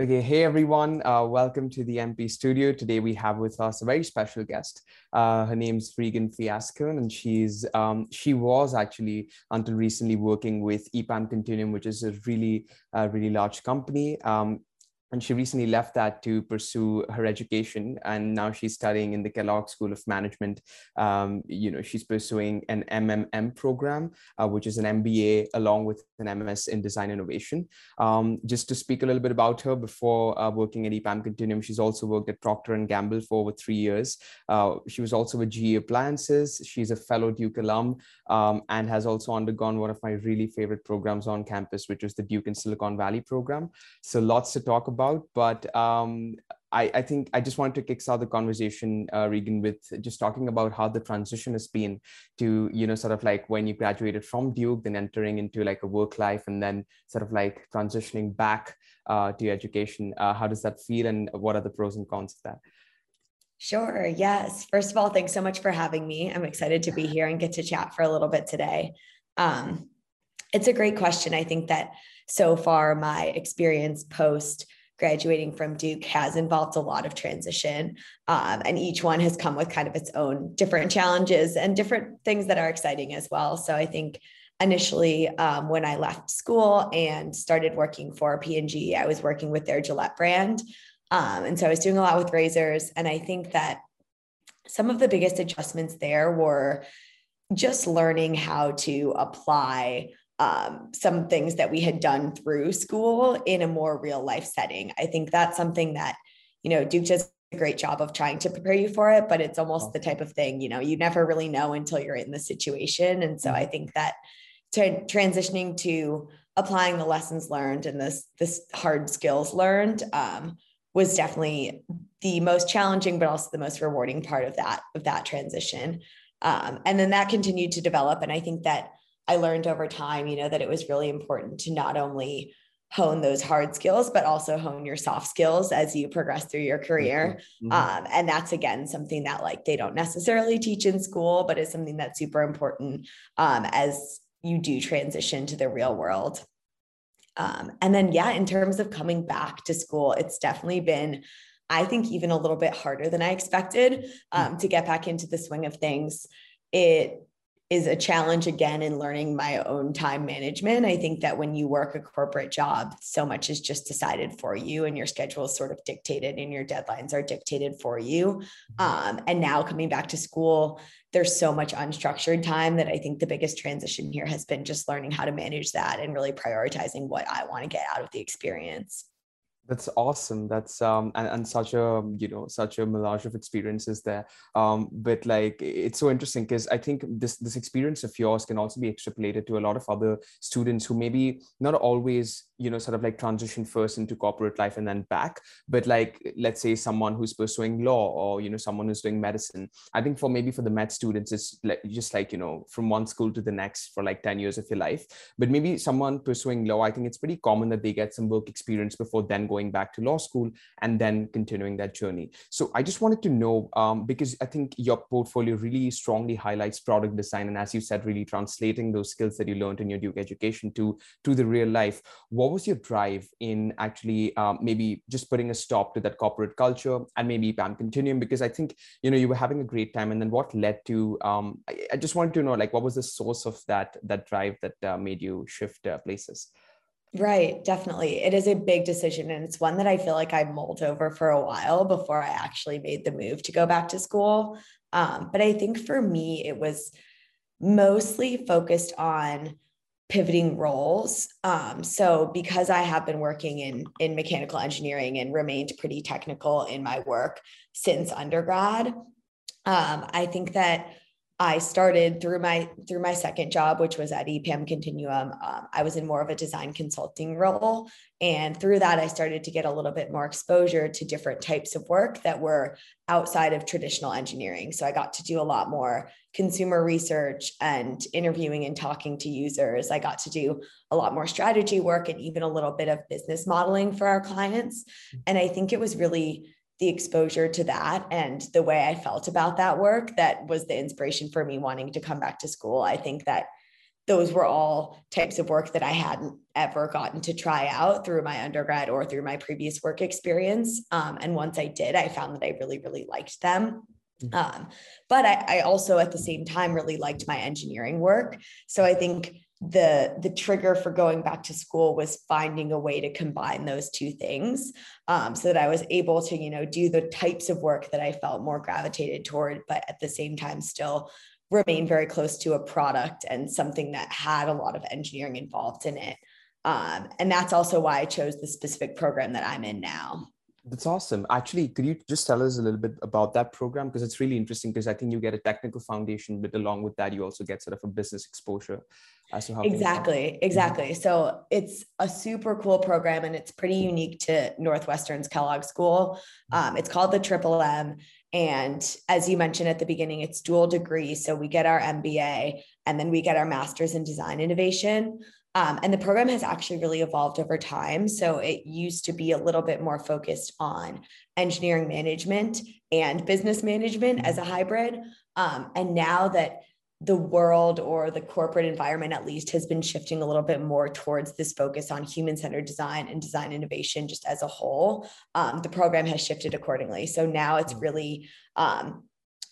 Okay, hey everyone, uh, welcome to the MP studio. Today we have with us a very special guest. Uh, her name's Regan Fiascone, and she's um, she was actually until recently working with EPAM Continuum, which is a really uh, really large company. Um, and she recently left that to pursue her education and now she's studying in the kellogg school of management. Um, you know she's pursuing an mmm program uh, which is an mba along with an ms in design innovation. Um, just to speak a little bit about her before uh, working at epam continuum she's also worked at procter and gamble for over three years. Uh, she was also with ge appliances. She's a fellow duke alum um, and has also undergone one of my really favorite programs on campus which was the duke in silicon valley program. So lots to talk about about, but um, I, I, think I just wanted to kickstart the conversation, uh, Regan, with just talking about how the transition has been to, you know, sort of like when you graduated from Duke, then entering into like a work life and then sort of like transitioning back uh, to education. Uh, how does that feel and what are the pros and cons of that? Sure. Yes. First of all, thanks so much for having me. I'm excited to be here and get to chat for a little bit today. Um, it's a great question. I think that so far my experience post graduating from Duke has involved a lot of transition. Um, and each one has come with kind of its own different challenges and different things that are exciting as well. So I think initially um, when I left school and started working for P&G, I was working with their Gillette brand. Um, and so I was doing a lot with razors. And I think that some of the biggest adjustments there were just learning how to apply um, some things that we had done through school in a more real life setting. I think that's something that, you know, Duke does a great job of trying to prepare you for it, but it's almost the type of thing, you know, you never really know until you're in the situation. And so I think that to transitioning to applying the lessons learned and this this hard skills learned um, was definitely the most challenging, but also the most rewarding part of that of that transition. Um, and then that continued to develop. And I think that I learned over time, you know, that it was really important to not only hone those hard skills, but also hone your soft skills as you progress through your career. Mm-hmm. Um, and that's again something that like they don't necessarily teach in school, but is something that's super important um, as you do transition to the real world. Um, and then, yeah, in terms of coming back to school, it's definitely been, I think, even a little bit harder than I expected mm. um, to get back into the swing of things. It is a challenge again in learning my own time management. I think that when you work a corporate job, so much is just decided for you and your schedule is sort of dictated and your deadlines are dictated for you. Mm-hmm. Um, and now coming back to school, there's so much unstructured time that I think the biggest transition here has been just learning how to manage that and really prioritizing what I want to get out of the experience. That's awesome. That's um and, and such a you know such a melange of experiences there. Um, but like it's so interesting because I think this this experience of yours can also be extrapolated to a lot of other students who maybe not always you know sort of like transition first into corporate life and then back. But like let's say someone who's pursuing law or you know someone who's doing medicine i think for maybe for the med students it's like just like you know from one school to the next for like 10 years of your life. But maybe someone pursuing law i think it's pretty common that they get some work experience before then going back to law school and then continuing that journey. So i just wanted to know um, because i think your portfolio really strongly highlights product design and as you said really translating those skills that you learned in your duke education to to the real life. What what was your drive in actually um, maybe just putting a stop to that corporate culture and maybe EPAM Continuum? Because I think you know you were having a great time, and then what led to? Um, I, I, just wanted to know like what was the source of that that drive that uh, made you shift uh, places. Right, definitely. It is a big decision. And it's one that I feel like I mulled over for a while before I actually made the move to go back to school. Um, but I think for me, it was mostly focused on pivoting roles. Um, so because I have been working in in mechanical engineering and remained pretty technical in my work since undergrad, um, I think that I started through my through my second job, which was at EPAM Continuum. Um, I was in more of a design consulting role, and through that, I started to get a little bit more exposure to different types of work that were outside of traditional engineering. So I got to do a lot more consumer research and interviewing and talking to users. I got to do a lot more strategy work and even a little bit of business modeling for our clients. And I think it was really the exposure to that and the way I felt about that work that was the inspiration for me wanting to come back to school. I think that those were all types of work that I hadn't ever gotten to try out through my undergrad or through my previous work experience. Um, and once I did, I found that I really, really liked them. Mm-hmm. Um, but I, I also, at the same time, really liked my engineering work. So I think the the trigger for going back to school was finding a way to combine those two things um, so that i was able to you know do the types of work that i felt more gravitated toward but at the same time still remain very close to a product and something that had a lot of engineering involved in it. Um, and that's also why i chose the specific program that i'm in now that's awesome. Actually, could you just tell us a little bit about that program? Because it's really interesting because I think you get a technical foundation, but along with that, you also get sort of a business exposure as to how exactly, exactly. So it's a super cool program and it's pretty unique to Northwestern's Kellogg School. Um, it's called the Triple M. And as you mentioned at the beginning, it's dual degree. So we get our MBA and then we get our master's in design innovation. Um, and the program has actually really evolved over time. So it used to be a little bit more focused on engineering management and business management as a hybrid. Um, and now that the world or the corporate environment, at least, has been shifting a little bit more towards this focus on human centered design and design innovation just as a whole, um, the program has shifted accordingly. So now it's mm. really um,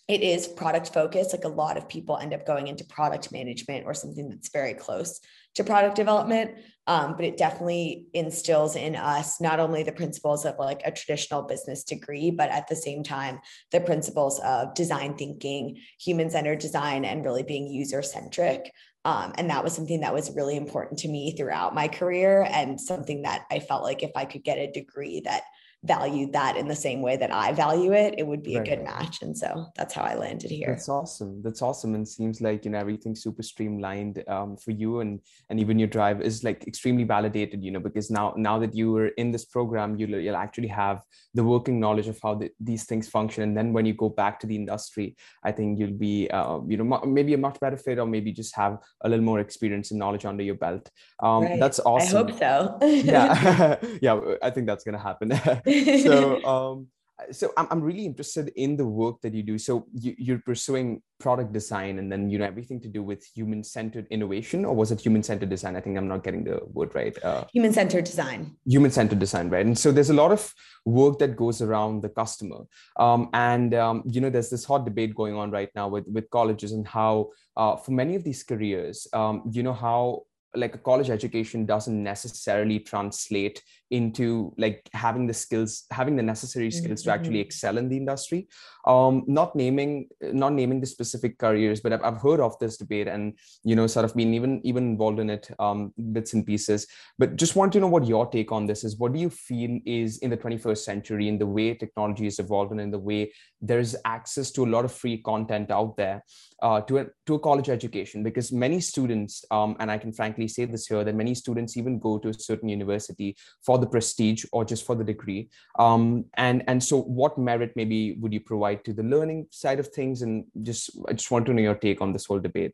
it is product focused. Like a lot of people end up going into product management or something that's very close to product development. Um, but it definitely instills in us not only the principles of like a traditional business degree, but at the same time, the principles of design thinking, human centered design, and really being user centric. Um, and that was something that was really important to me throughout my career and something that I felt like if I could get a degree that valued that in the same way that I value it, it would be right. a good match. And so that's how I landed here. That's awesome. That's awesome. And seems like you know everything's super streamlined um, for you, and and even your drive is like extremely validated. You know because now now that you are in this program, you'll you'll actually have the working knowledge of how the, these things function, and then when you go back to the industry, I think you'll be uh, you know maybe a much better fit, or maybe just have a little more experience and knowledge under your belt. Um, right. That's awesome. I hope so. yeah, yeah. I think that's gonna happen. so um so I'm, I'm really interested in the work that you do. So you, you're pursuing product design and then you know everything to do with human centered innovation or was it human centered design? I think i'm not getting the word right uh, human centered design. human centered design right? And so there's a lot of work that goes around the customer. Um, and um, you know there's this hot debate going on right now with with colleges and how uh, for many of these careers um, you know how like a college education doesn't necessarily translate into like having the skills having the necessary skills mm-hmm. to actually mm-hmm. excel in the industry um not naming not naming the specific careers but I've, I've heard of this debate and you know sort of been even even involved in it um bits and pieces but just want to know what your take on this is what do you feel is in the 21st century in the way technology is evolving in the way there's access to a lot of free content out there uh, to, a, to a college education because many students um, and i can frankly say this here that many students even go to a certain university for the prestige or just for the degree. Um, and and so what merit maybe would you provide to the learning side of things? And just i just want to know your take on this whole debate.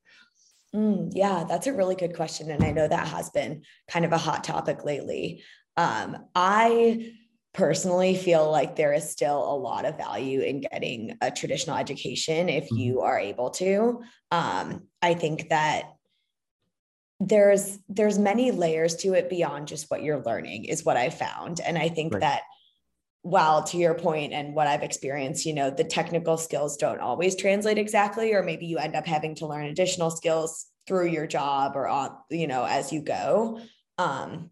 Mm, yeah that's a really good question. And i know that has been kind of a hot topic lately. Um, i personally feel like there is still a lot of value in getting a traditional education if mm-hmm. you are able to. Um, i think that there's there's many layers to it beyond just what you're learning is what i found and i think right. that while to your point and what i've experienced you know the technical skills don't always translate exactly or maybe you end up having to learn additional skills through your job or on you know as you go um,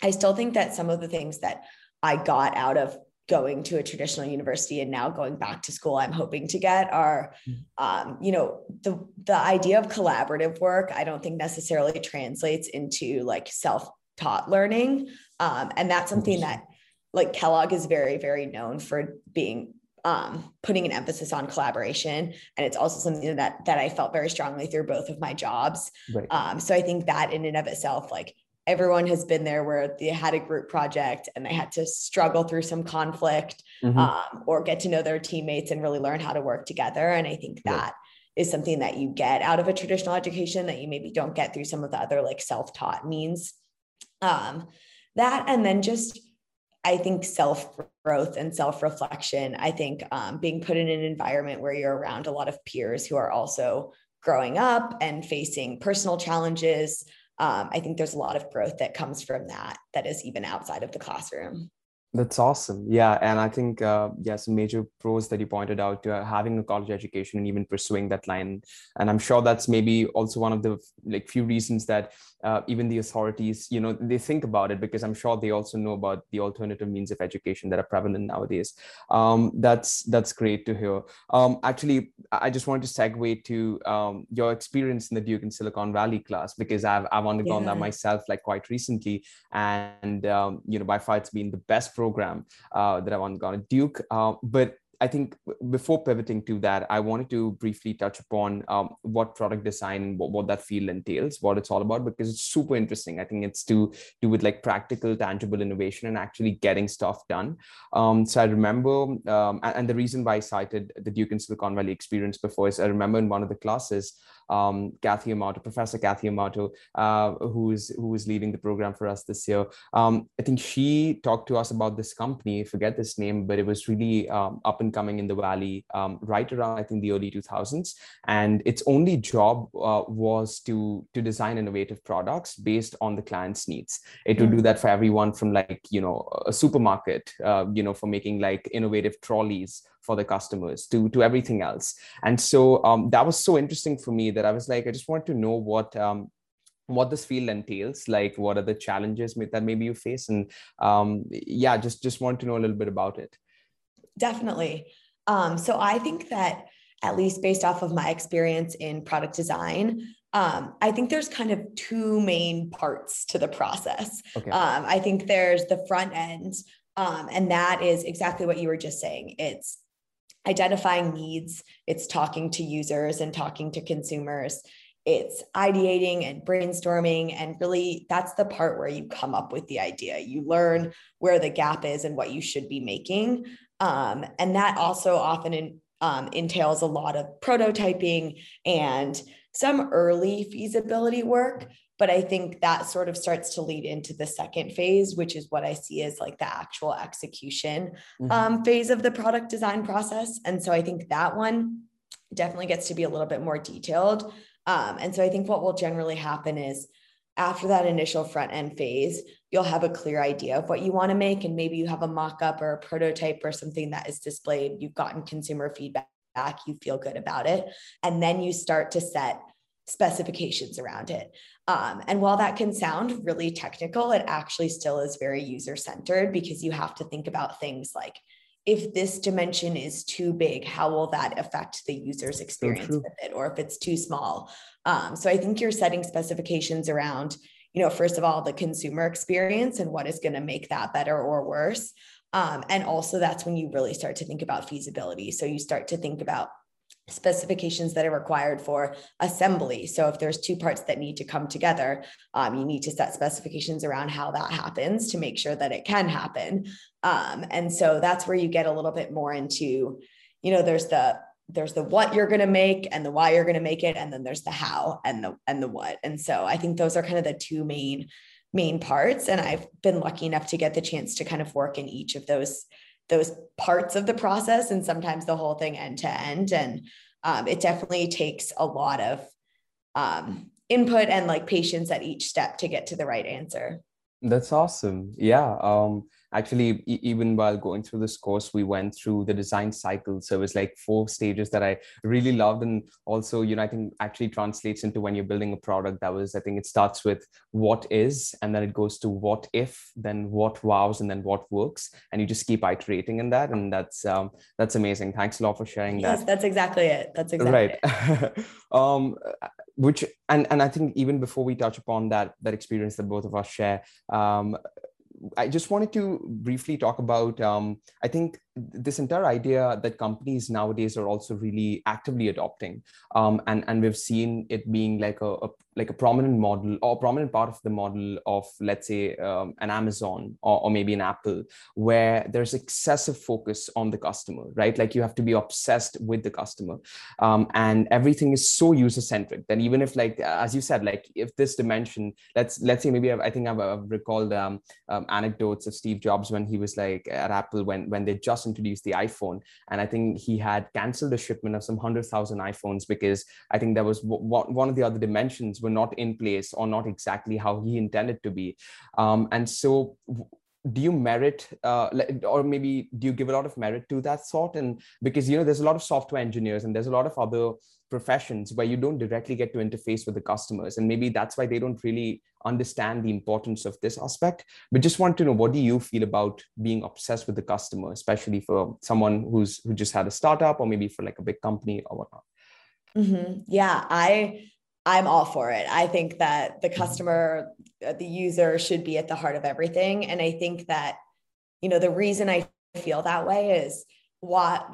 i still think that some of the things that i got out of going to a traditional university and now going back to school i'm hoping to get are mm-hmm. um, you know the the idea of collaborative work i don't think necessarily translates into like self-taught learning um, and that's something that like kellogg is very very known for being um, putting an emphasis on collaboration and it's also something that that i felt very strongly through both of my jobs right. um, so i think that in and of itself like everyone has been there where they had a group project and they had to struggle through some conflict mm-hmm. um, or get to know their teammates and really learn how to work together. And I think that yeah. is something that you get out of a traditional education that you maybe don't get through some of the other like self-taught means. Um, that and then just I think self growth and self reflection. I think um, being put in an environment where you're around a lot of peers who are also growing up and facing personal challenges. Um, I think there's a lot of growth that comes from that that is even outside of the classroom. That's awesome. Yeah. And I think, uh, some major pros that you pointed out to uh, having a college education and even pursuing that line. And I'm sure that's maybe also one of the like few reasons that uh, even the authorities, you know, they think about it because I'm sure they also know about the alternative means of education that are prevalent nowadays. Um, that's that's great to hear. Um, actually, I just wanted to segue to um, your experience in the Duke and Silicon Valley class because I've I've undergone yeah. that myself like quite recently, and um, you know, by far it's been the best program uh, that I've undergone at Duke. Uh, but I think before pivoting to that, I wanted to briefly touch upon um, what product design, what, what, that field entails, what it's all about, because it's super interesting. I think it's to do with like practical, tangible innovation and actually getting stuff done. Um, so I remember, um, and, and, the reason why I cited the Duke and Silicon Valley experience before is I remember in one of the classes, um, Kathie Amato, Professor Kathie Amato, uh, who is who is leading the program for us this year. Um, I think she talked to us about this company. Forget this name, but it was really um, up and coming in the valley um, right around I think the early 2000s, and its only job uh, was to to design innovative products based on the client's needs. It would do that for everyone from like you know a supermarket, uh, you know, for making like innovative trolleys for the customers to to everything else and so um, that was so interesting for me that i was like i just wanted to know what um, what this field entails like what are the challenges that maybe you face and um, yeah just just want to know a little bit about it definitely um, so i think that at least based off of my experience in product design um, I think there's kind of two main parts to the process. Okay. Um, I think there's the front end, um, and that is exactly what you were just saying. It's identifying needs, it's talking to users and talking to consumers. It's ideating and brainstorming. And really, that's the part where you come up with the idea. You learn where the gap is and what you should be making. Um, and that also often in, um, entails a lot of prototyping and some early feasibility work but i think that sort of starts to lead into the second phase which is what i see as like the actual execution mm-hmm. um, phase of the product design process. And so i think that one definitely gets to be a little bit more detailed. Um, and so i think what will generally happen is after that initial front end phase you'll have a clear idea of what you want to make and maybe you have a mock-up or a prototype or something that is displayed. You've gotten consumer feedback. You feel good about it. And then you start to set specifications around it um, and while that can sound really technical, it actually still is very user centered because you have to think about things like if this dimension is too big, how will that affect the user's experience so with it? Or if it's too small. Um, so I think you're setting specifications around, you know, first of all, the consumer experience and what is going to make that better or worse. Um, and also, that's when you really start to think about feasibility. So you start to think about specifications that are required for assembly. So if there's two parts that need to come together, um, you need to set specifications around how that happens to make sure that it can happen. Um, and so that's where you get a little bit more into, you know, there's the there's the what you're going to make and the why you're going to make it and then there's the how and the and the what and so i think those are kind of the two main main parts and i've been lucky enough to get the chance to kind of work in each of those those parts of the process and sometimes the whole thing end to end. And um, it definitely takes a lot of um, input and like patience at each step to get to the right answer. That's awesome. Yeah. Um, actually e- even while going through this course we went through the design cycle. So it was like four stages that i really loved. And also you know i think actually translates into when you're building a product that was i think it starts with what is and then it goes to what if then what wows and then what works. And you just keep iterating in that. And that's um, that's amazing. Thanks a lot for sharing yes, that. that's exactly it. That's exactly right. um which and and i think even before we touch upon that that experience that both of us share um I just wanted to briefly talk about. Um, I think this entire idea that companies nowadays are also really actively adopting, um, and and we've seen it being like a, a like a prominent model or prominent part of the model of let's say um, an amazon or, or, maybe an apple where there's excessive focus on the customer right? Like you have to be obsessed with the customer um, and everything is so user centric that even if like as you said like if this dimension let's let's say maybe I've, i think i've, I've recalled um, um, anecdotes of steve jobs when he was like at apple when when they just just introduced the iPhone, and I think he had canceled a shipment of some hundred thousand iPhones because I think there was one of the other dimensions were not in place or not exactly how he intended to be, um, and so do you merit uh, or maybe do you give a lot of merit to that thought? And because you know there's a lot of software engineers and there's a lot of other professions where you don't directly get to interface with the customers and maybe that's why they don't really understand the importance of this aspect but just want to know what do you feel about being obsessed with the customer especially for someone who's who just had a startup or maybe for like a big company or whatnot mm-hmm. yeah i I'm all for it. I think that the mm-hmm. customer, uh, the user should be at the heart of everything. And I think that, you know, the reason I feel that way is what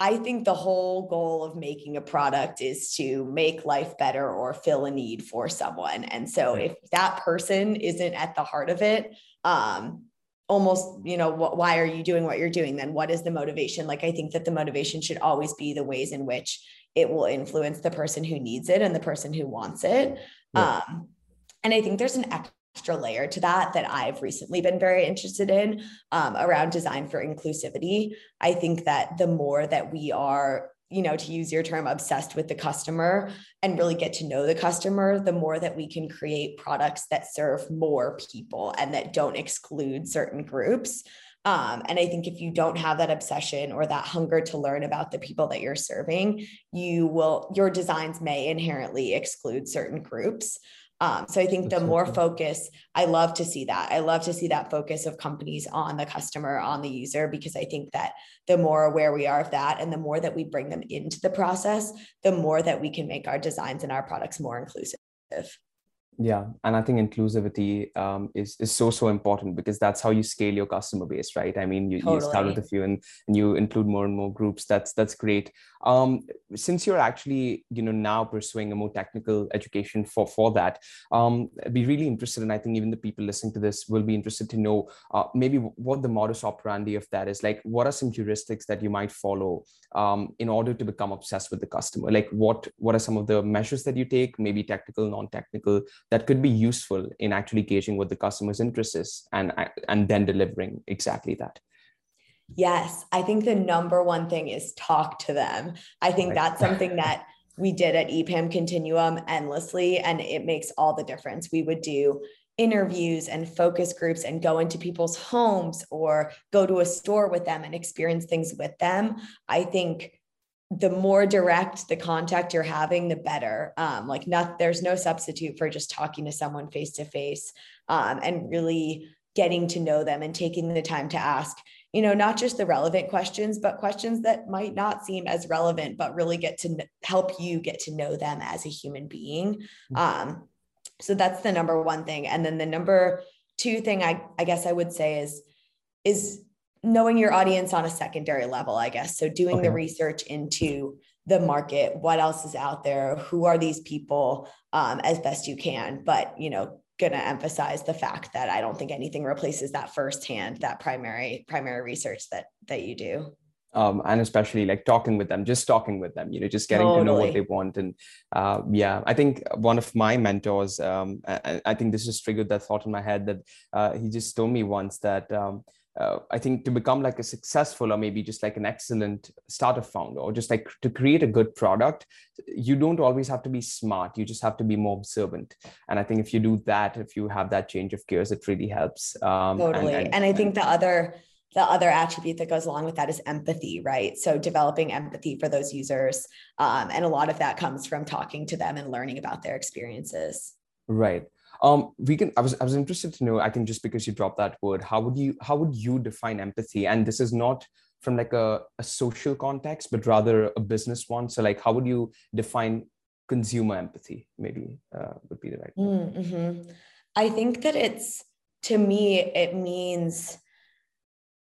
I think the whole goal of making a product is to make life better or fill a need for someone. And so if that person isn't at the heart of it, um, almost you know wh- why are you doing what you're doing then what is the motivation like i think that the motivation should always be the ways in which it will influence the person who needs it and the person who wants it. Yeah. Um, and I think there's an extra layer to that that I've recently been very interested in um, around design for inclusivity. I think that the more that we are you know, to use your term, obsessed with the customer and really get to know the customer, the more that we can create products that serve more people and that don't exclude certain groups. Um, and I think if you don't have that obsession or that hunger to learn about the people that you're serving, you will, your designs may inherently exclude certain groups. Um, so I think the more focus, I love to see that. I love to see that focus of companies on the customer, on the user, because I think that the more aware we are of that and the more that we bring them into the process, the more that we can make our designs and our products more inclusive. Yeah and i think inclusivity um, is, is so so important because that's how you scale your customer base right? I mean you, totally. you start with a few and, and you include more and more groups. That's that's great um, since you're actually you know now pursuing a more technical education for for that um, I'd be really interested and i think even the people listening to this will be interested to know uh, maybe what the modus operandi of that is. Like what are some heuristics that you might follow um, in order to become obsessed with the customer? Like what what are some of the measures that you take maybe technical non-technical that could be useful in actually gauging what the customer's interest is and and then delivering exactly that yes i think the number one thing is talk to them i think right. that's something that we did at epam continuum endlessly and it makes all the difference we would do interviews and focus groups and go into people's homes or go to a store with them and experience things with them i think the more direct the contact you're having, the better. Um, like not there's no substitute for just talking to someone face to face and really getting to know them and taking the time to ask, you know, not just the relevant questions, but questions that might not seem as relevant, but really get to help you get to know them as a human being. Mm-hmm. Um, so that's the number one thing. And then the number two thing I, I guess I would say is, is knowing your audience on a secondary level, I guess. So doing okay. the research into the market, what else is out there, who are these people, um, as best you can. But you know, going to emphasize the fact that I don't think anything replaces that firsthand, that primary primary research that that you do. Um, and especially like talking with them, just talking with them, you know, just getting totally. to know what they want. And uh, yeah, I think one of my mentors, um, I, I, think this just triggered that thought in my head that uh, he just told me once that um, uh, I think to become like a successful or maybe just like an excellent startup founder or just like to create a good product, you don't always have to be smart. You just have to be more observant. And I think if you do that, if you have that change of gears, it really helps. Um, totally. And, and, and I think the other the other attribute that goes along with that is empathy, right? So developing empathy for those users, um, and a lot of that comes from talking to them and learning about their experiences. Right um we can i was i was interested to know i think just because you dropped that word how would you how would you define empathy? And this is not from like a, a social context but rather a business one. So like how would you define consumer empathy? Maybe uh, would be the right mm-hmm. i think that it's to me it means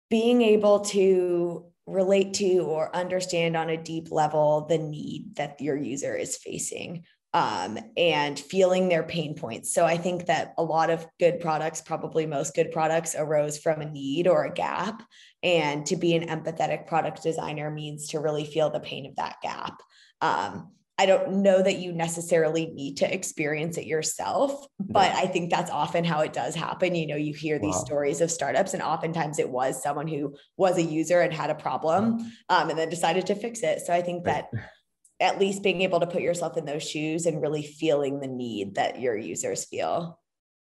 being able to relate to or understand on a deep level the need that your user is facing um, and feeling their pain points. So I think that a lot of good products, probably most good products, arose from a need or a gap. And to be an empathetic product designer means to really feel the pain of that gap. Um, I don't know that you necessarily need to experience it yourself, but I think that's often how it does happen. You know, you hear these wow. stories of startups, and oftentimes it was someone who was a user and had a problem um, and then decided to fix it. So I think that at least being able to put yourself in those shoes and really feeling the need that your users feel.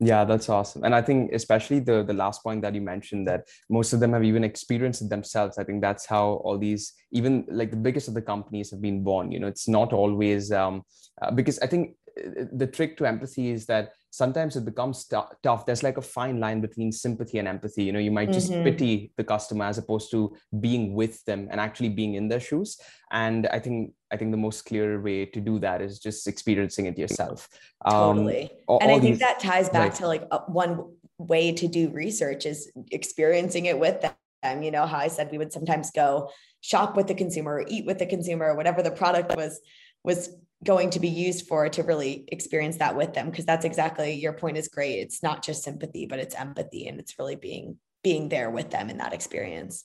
Yeah, that's awesome. And I think especially the the last point that you mentioned that most of them have even experienced it themselves. I think that's how all these even like the biggest of the companies have been born. You know, it's not always um, uh, because I think the trick to empathy is that sometimes it becomes t- tough. There's like a fine line between sympathy and empathy. You know you might just mm-hmm. pity the customer as opposed to being with them and actually being in their shoes. And i think i think the most clear way to do that is just experiencing it yourself. Um, totally. all, and all i think these, that ties back to like a, one way to do research is experiencing it with them. You know how i said we would sometimes go shop with the consumer or eat with the consumer or whatever the product was was going to be used for to really experience that with them because that's exactly your point is great. It's not just sympathy but it's empathy and it's really being being there with them in that experience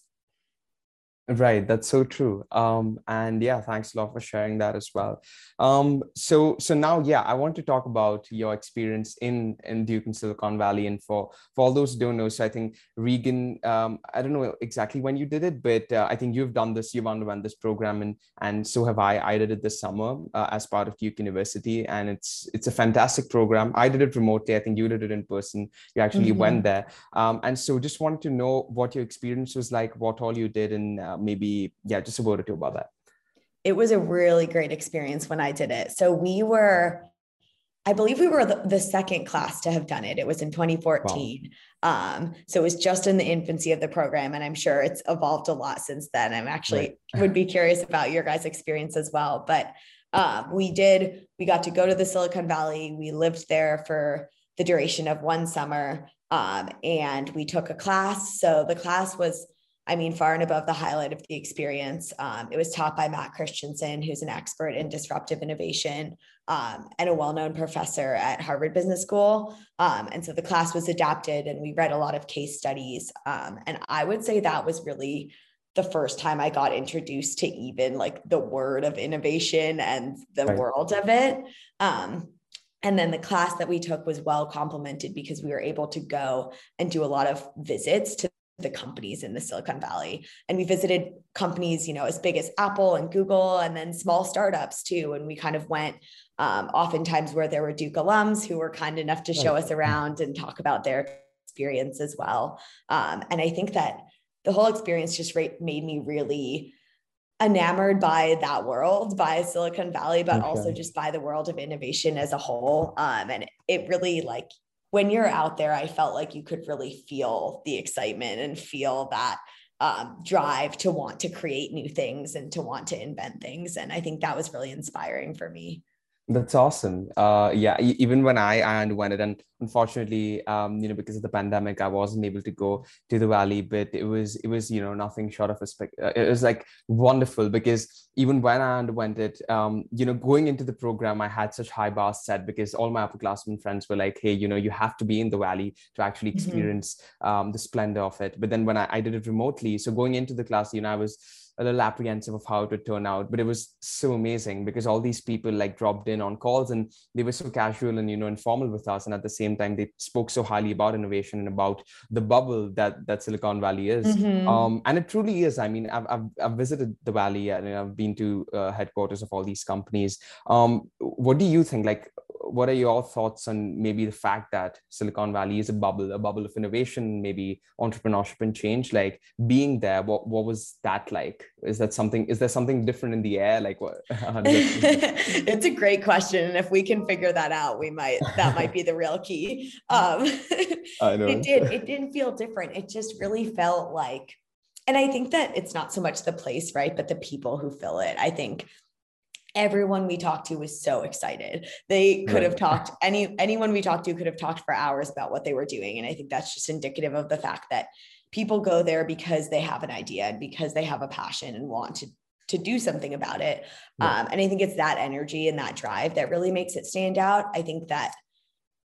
Right, that's so true. Um, and yeah, thanks a lot for sharing that as well. Um, so so now, yeah, I want to talk about your experience in in Duke and Silicon Valley. And for for all those who don't know, so I think Regan, um, I don't know exactly when you did it, but uh, I think you've done this, you've underwent this program, and and so have I. I did it this summer uh, as part of Duke University, and it's it's a fantastic program. I did it remotely. I think you did it in person. You actually mm-hmm. went there, um, and so just wanted to know what your experience was like, what all you did, and uh, maybe yeah just a word or two about that. It was a really great experience when i did it. So we were i believe we were the, the second class to have done it. It was in 2014 wow. um, so it was just in the infancy of the program and i'm sure it's evolved a lot since then. I'm actually right. would be curious about your guys experience as well. But um, we did we got to go to the silicon valley. We lived there for the duration of one summer um, and we took a class. So the class was I mean, far and above the highlight of the experience. Um, it was taught by Matt Christensen, who's an expert in disruptive innovation um, and a well known professor at Harvard Business School. Um, and so the class was adapted, and we read a lot of case studies. Um, and I would say that was really the first time I got introduced to even like the word of innovation and the right. world of it. Um, and then the class that we took was well complemented because we were able to go and do a lot of visits to the companies in the Silicon Valley. And we visited companies, you know, as big as Apple and Google, and then small startups too. And we kind of went um, oftentimes where there were Duke alums who were kind enough to show us around and talk about their experience as well. Um, and I think that the whole experience just made me really enamored by that world, by Silicon Valley, but okay. also just by the world of innovation as a whole. Um, and it really like when you're out there, I felt like you could really feel the excitement and feel that um, drive to want to create new things and to want to invent things. And I think that was really inspiring for me. That's awesome. Uh, yeah, even when I underwent it, and unfortunately, um, you know, because of the pandemic, I wasn't able to go to the valley. But it was, it was, you know, nothing short of a spec. Uh, it was like wonderful because even when I underwent it, um, you know, going into the program, I had such high bars set because all my upperclassmen friends were like, "Hey, you know, you have to be in the valley to actually mm-hmm. experience mm-hmm. um, the splendor of it." But then when I, I did it remotely, so going into the class, you know, I was a little apprehensive of how it would turn out but it was so amazing because all these people like dropped in on calls and they were so casual and you know informal with us. And at the same time they spoke so highly about innovation and about the bubble that that silicon valley is. Mm-hmm. um, and it truly is. I mean i've, I've, I've visited the valley and i've been to uh, headquarters of all these companies. Um, what do you think? Like what are your thoughts on maybe the fact that Silicon Valley is a bubble, a bubble of innovation, maybe entrepreneurship and change? Like being there, what what was that like? Is that something? Is there something different in the air? Like what? it's a great question, and if we can figure that out, we might. That might be the real key. Um, I know it did. It didn't feel different. It just really felt like and I think that it's not so much the place, right? But the people who fill it. I think everyone we talked to was so excited they could right. have talked any anyone we talked to could have talked for hours about what they were doing and i think that's just indicative of the fact that people go there because they have an idea and because they have a passion and want to to do something about it yeah. um, and i think it's that energy and that drive that really makes it stand out i think that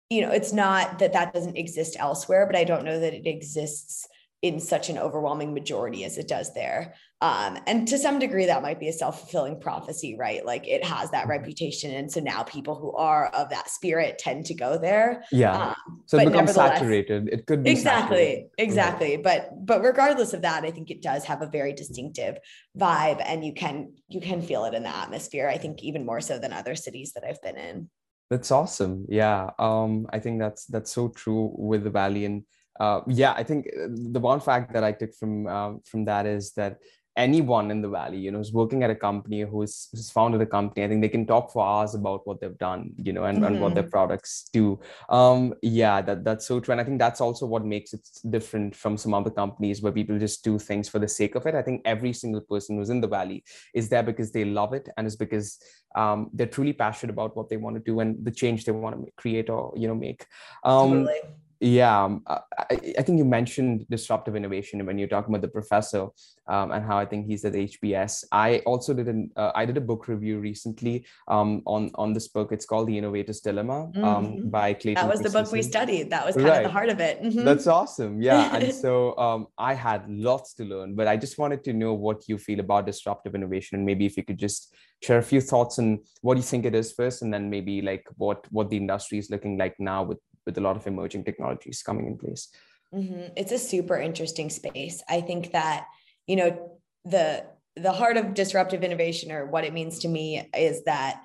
you know it's not that that doesn't exist elsewhere but i don't know that it exists in such an overwhelming majority as it does there. Um, and to some degree, that might be a self fulfilling prophecy, right? Like it has that mm-hmm. reputation. And so now people who are of that spirit tend to go there. Yeah. Um, so it becomes saturated. It could be exactly, saturated. exactly. But but regardless of that, I think it does have a very distinctive vibe and you can you can feel it in the atmosphere. I think even more so than other cities that I've been in. That's awesome. Yeah. Um, I think that's that's so true with the valley and uh, yeah, I think uh, the one fact that I took from uh, from that is that anyone in the valley you know who's working at a company who's, who's founded a company i think they can talk for hours about what they've done you know and, mm-hmm. and what their mm-hmm. products do um yeah that that's so true and i think that's also what makes it different from some other companies where people just do things for the sake of it i think every single person who's in the valley is there because they love it and it's because um, they're truly passionate about what they want to do and the change they want to create or you know make um, totally yeah um, I, I, think you mentioned disruptive innovation when you're talking about the professor um, and how i think he's at hbs i also did an uh, i did a book review recently um, on on this book it's called the innovator's dilemma um, mm-hmm. by clayton that was the book we studied that was kind right. of the heart of it mm-hmm. that's awesome yeah and so um, i had lots to learn but i just wanted to know what you feel about disruptive innovation and maybe if you could just share a few thoughts on what you think it is first and then maybe like what what the industry is looking like now with with a lot of emerging technologies coming in place. Mm-hmm. It's a super interesting space. I think that you know the the heart of disruptive innovation, or what it means to me, is that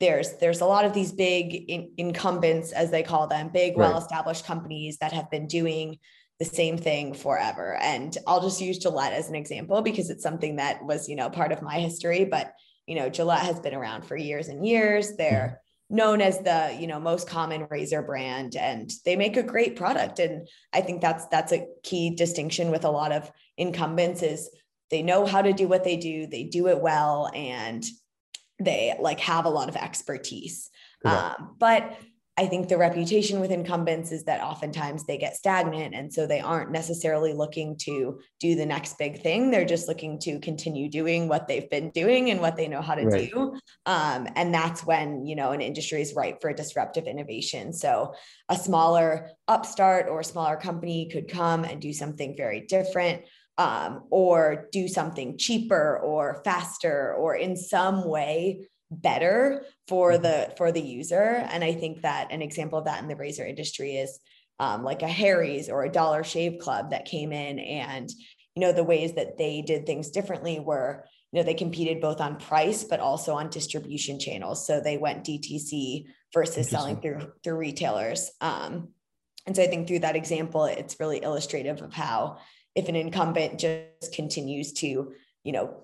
there's there's a lot of these big in, incumbents, as they call them, big right. well-established companies that have been doing the same thing forever. And I'll just use Gillette as an example because it's something that was you know part of my history, but you know Gillette has been around for years and years. They're known as the you know most common razor brand and they make a great product. And i think that's that's a key distinction with a lot of incumbents is they know how to do what they do they do it well and they like have a lot of expertise. Um, but I think the reputation with incumbents is that oftentimes they get stagnant. And so they aren't necessarily looking to do the next big thing. They're just looking to continue doing what they've been doing and what they know how to right. do. Um, and that's when, you know, an industry is ripe for disruptive innovation. So a smaller upstart or smaller company could come and do something very different. Um, or do something cheaper or faster or in some way better for mm-hmm. the for the user. And i think that an example of that in the razor industry is um, like a harry's or a dollar shave club that came in and you know the ways that they did things differently were you know they competed both on price but also on distribution channels. So they went dtc versus selling through through retailers. Um, and so i think through that example it's really illustrative of how if an incumbent just continues to you know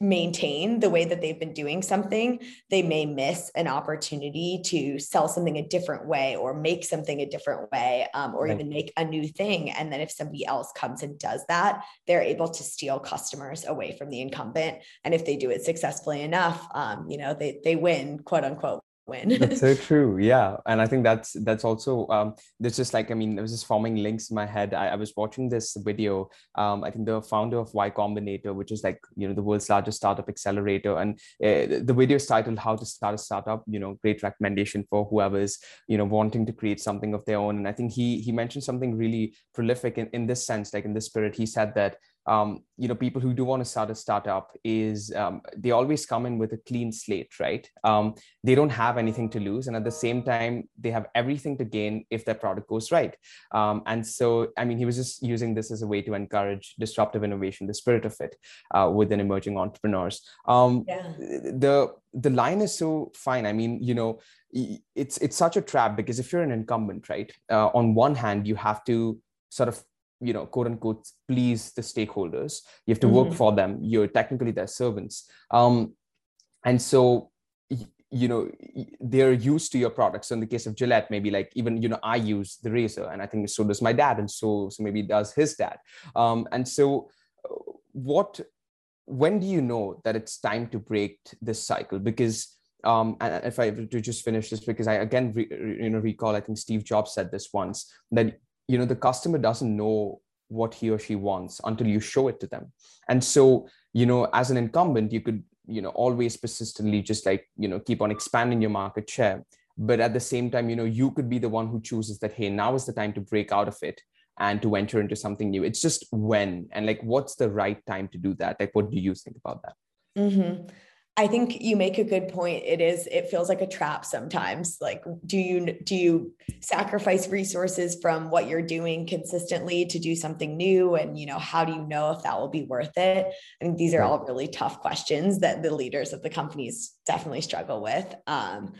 maintain the way that they've been doing something, they may miss an opportunity to sell something a different way or make something a different way um, or right. even make a new thing. And then if somebody else comes and does that, they're able to steal customers away from the incumbent. And if they do it successfully enough, um, you know, they, they win, quote unquote, win. that's so true. Yeah. And I think that's that's also um there's just like I mean, there was just forming links in my head. I, I was watching this video. Um, I think the founder of Y Combinator, which is like you know the world's largest startup accelerator, and uh, the video is titled "How to Start a Startup." You know, great recommendation for whoever's you know wanting to create something of their own. And I think he he mentioned something really prolific in, in this sense, like in this spirit. He said that um, you know people who do want to start a startup is um, they always come in with a clean slate right? Um, they don't have anything to lose. And at the same time they have everything to gain if their product goes right. Um, and so i mean he was just using this as a way to encourage disruptive innovation the spirit of it uh, within emerging entrepreneurs. Um, yeah. the the line is so fine. I mean you know it's it's such a trap because if you're an incumbent right uh, on one hand you have to sort of you know quote unquote please the stakeholders. You have to mm-hmm. work for them. You're technically their servants. Um, and so you know they're used to your products. So in the case of gillette maybe like even you know i use the razor and i think so does my dad and so so maybe does his dad. Um, and so uh, what when do you know that it's time to break this cycle? Because um, and if I to just finish this, because I again re, you know recall, I think Steve Jobs said this once that you know the customer doesn't know what he or she wants until you show it to them. And so you know as an incumbent you could you know always persistently just like you know keep on expanding your market share. But at the same time you know you could be the one who chooses that hey now is the time to break out of it and to venture into something new. It's just when and like what's the right time to do that? Like what do you think about that? Mm-hmm. I think you make a good point. It is, it feels like a trap sometimes. Like, do you do you sacrifice resources from what you're doing consistently to do something new? And you know, how do you know if that will be worth it? I think these are all really tough questions that the leaders of the companies definitely struggle with. Um,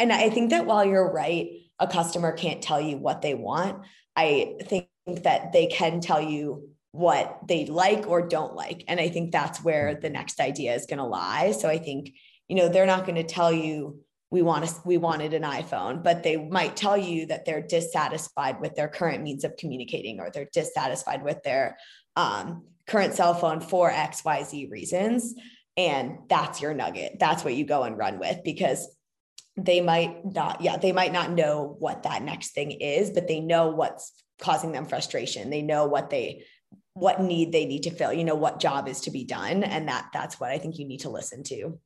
and I think that while you're right, a customer can't tell you what they want. I think that they can tell you what they like or don't like. And I think that's where the next idea is going to lie. So I think, you know, they're not going to tell you we want to, we wanted an iPhone, but they might tell you that they're dissatisfied with their current means of communicating or they're dissatisfied with their um, current cell phone for XYZ reasons. And that's your nugget. That's what you go and run with because they might not, yeah, they might not know what that next thing is, but they know what's causing them frustration. They know what they what need they need to fill you know what job is to be done. And that that's what i think you need to listen to.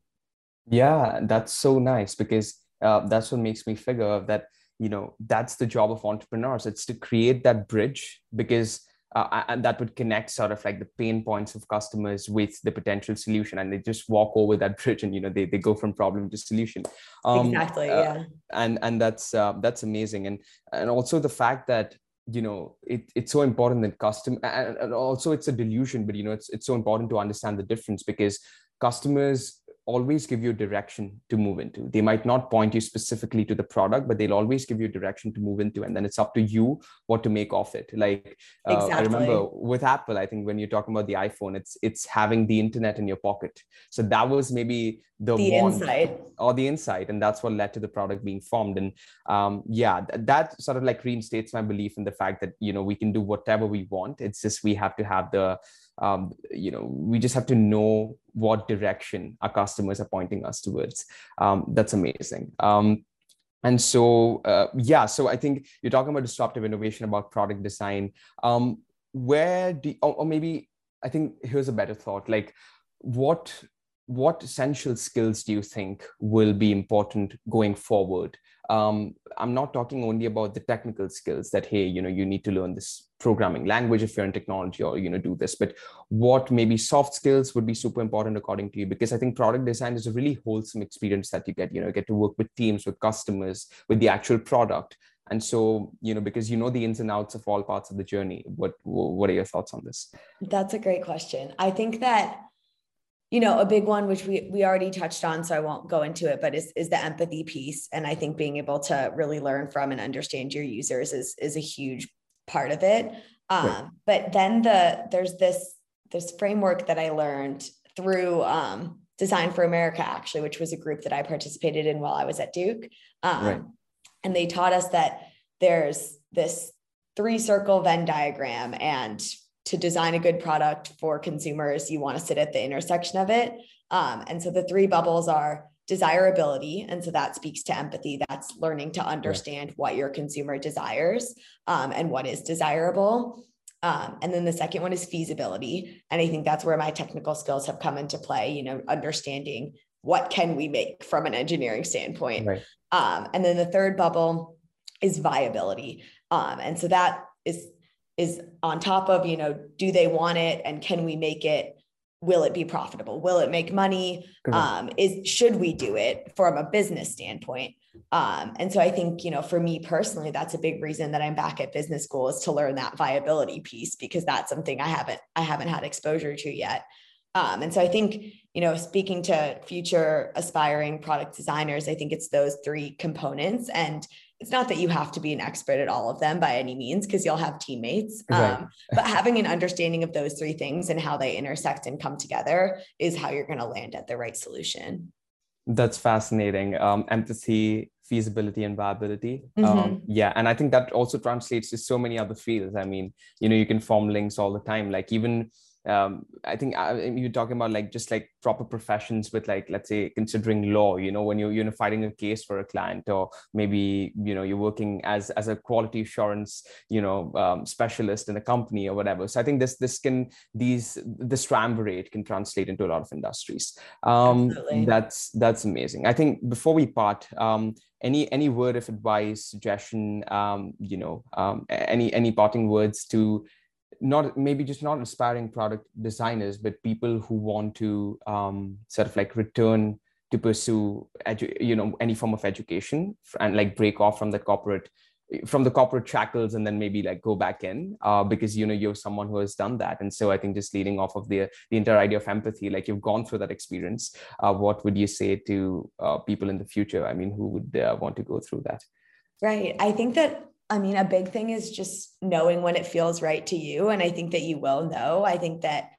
Yeah that's so nice because uh, that's what makes me figure that you know that's the job of entrepreneurs. It's to create that bridge because uh, and that would connect sort of like the pain points of customers with the potential solution. And they just walk over that bridge and you know they, they go from problem to solution. Um, exactly uh, yeah. and and that's uh, that's amazing. And and also the fact that you know it, it's so important that custom and, and also it's a delusion but you know it's, it's so important to understand the difference because customers always give you direction to move into. They might not point you specifically to the product, but they'll always give you direction to move into. And then it's up to you what to make of it. Like uh, exactly. I remember with Apple, I think when you're talking about the iPhone, it's it's having the internet in your pocket. So that was maybe the, the insight or the insight. And that's what led to the product being formed. And um, yeah, th- that sort of like reinstates my belief in the fact that, you know, we can do whatever we want. It's just we have to have the um, you know we just have to know what direction our customers are pointing us towards. Um, that's amazing. Um, and so uh, yeah so i think you're talking about disruptive innovation about product design. Um, where do or, or maybe i think here's a better thought like what what essential skills do you think will be important going forward um, i'm not talking only about the technical skills that hey you know you need to learn this programming language if you're in technology or you know do this but what maybe soft skills would be super important according to you because i think product design is a really wholesome experience that you get you know get to work with teams with customers with the actual product. And so you know because you know the ins and outs of all parts of the journey what what are your thoughts on this? That's a great question. I think that you know a big one which we we already touched on so i won't go into it but is is the empathy piece and i think being able to really learn from and understand your users is is a huge part of it. Um, right. But then the there's this this framework that I learned through um, Design for America, actually, which was a group that I participated in while I was at Duke. Um, right. And they taught us that there's this three circle Venn diagram, and to design a good product for consumers, you want to sit at the intersection of it. Um, and so the three bubbles are desirability. And so that speaks to empathy. That's learning to understand what your consumer desires um, and what is desirable. Um, and then the second one is feasibility. And I think that's where my technical skills have come into play, you know, understanding what can we make from an engineering standpoint. Right. Um, and then the third bubble is viability. Um, and so that is is on top of, you know, do they want it and can we make it? Will it be profitable? Will it make money? Um, is should we do it from a business standpoint? Um, and so i think you know for me personally that's a big reason that i'm back at business school is to learn that viability piece because that's something i haven't i haven't had exposure to yet. Um, and so i think you know speaking to future aspiring product designers i think it's those three components. And it's not that you have to be an expert at all of them by any means because you'll have teammates right. um, but having an understanding of those three things and how they intersect and come together is how you're going to land at the right solution that's fascinating um, empathy feasibility and viability um, mm-hmm. um, yeah and i think that also translates to so many other fields i mean you know you can form links all the time like even um, I think I, you're talking about like just like proper professions with like let's say considering law. You know, when you're you know fighting a case for a client, or maybe you know you're working as as a quality assurance you know um, specialist in a company or whatever. So I think this this can these this triumvirate can translate into a lot of industries. Um, that's that's amazing. I think before we part, um, any any word of advice, suggestion, um, you know, um, any any parting words to not maybe just not aspiring product designers, but people who want to um, sort of like return to pursue edu- you know any form of education and like break off from the corporate from the corporate shackles and then maybe like go back in uh, because you know you're someone who has done that. And so i think just leading off of the the entire idea of empathy like you've gone through that experience uh, what would you say to uh, people in the future? I mean who would uh, want to go through that? Right. I think that I mean, a big thing is just knowing when it feels right to you. And I think that you will know. I think that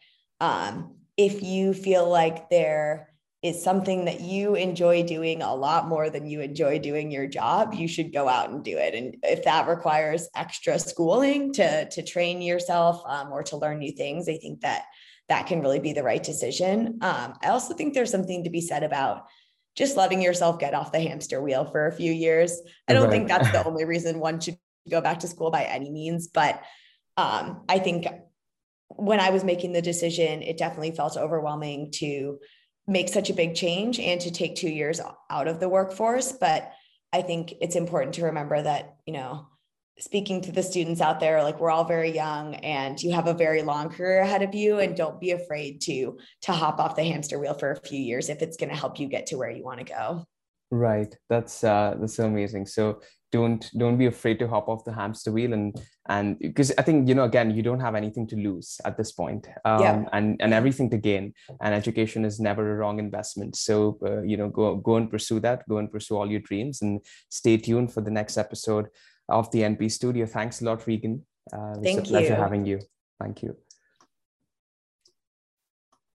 um, if you feel like there is something that you enjoy doing a lot more than you enjoy doing your job, you should go out and do it. And if that requires extra schooling to, to train yourself um, or to learn new things, I think that that can really be the right decision. Um, I also think there's something to be said about just letting yourself get off the hamster wheel for a few years. I don't right. think that's the only reason one should go back to school by any means, but um, I think when I was making the decision, it definitely felt overwhelming to make such a big change and to take two years out of the workforce. But I think it's important to remember that, you know, speaking to the students out there like we're all very young and you have a very long career ahead of you and don't be afraid to to hop off the hamster wheel for a few years if it's going to help you get to where you want to go. Right. That's uh that's so amazing. So don't don't be afraid to hop off the hamster wheel and and because i think you know again you don't have anything to lose at this point um, yeah. and and everything to gain and education is never a wrong investment so uh, you know go go and pursue that go and pursue all your dreams and stay tuned for the next episode of the NP studio. Thanks a lot, Regan. Uh, Thank a pleasure having you. Thank you.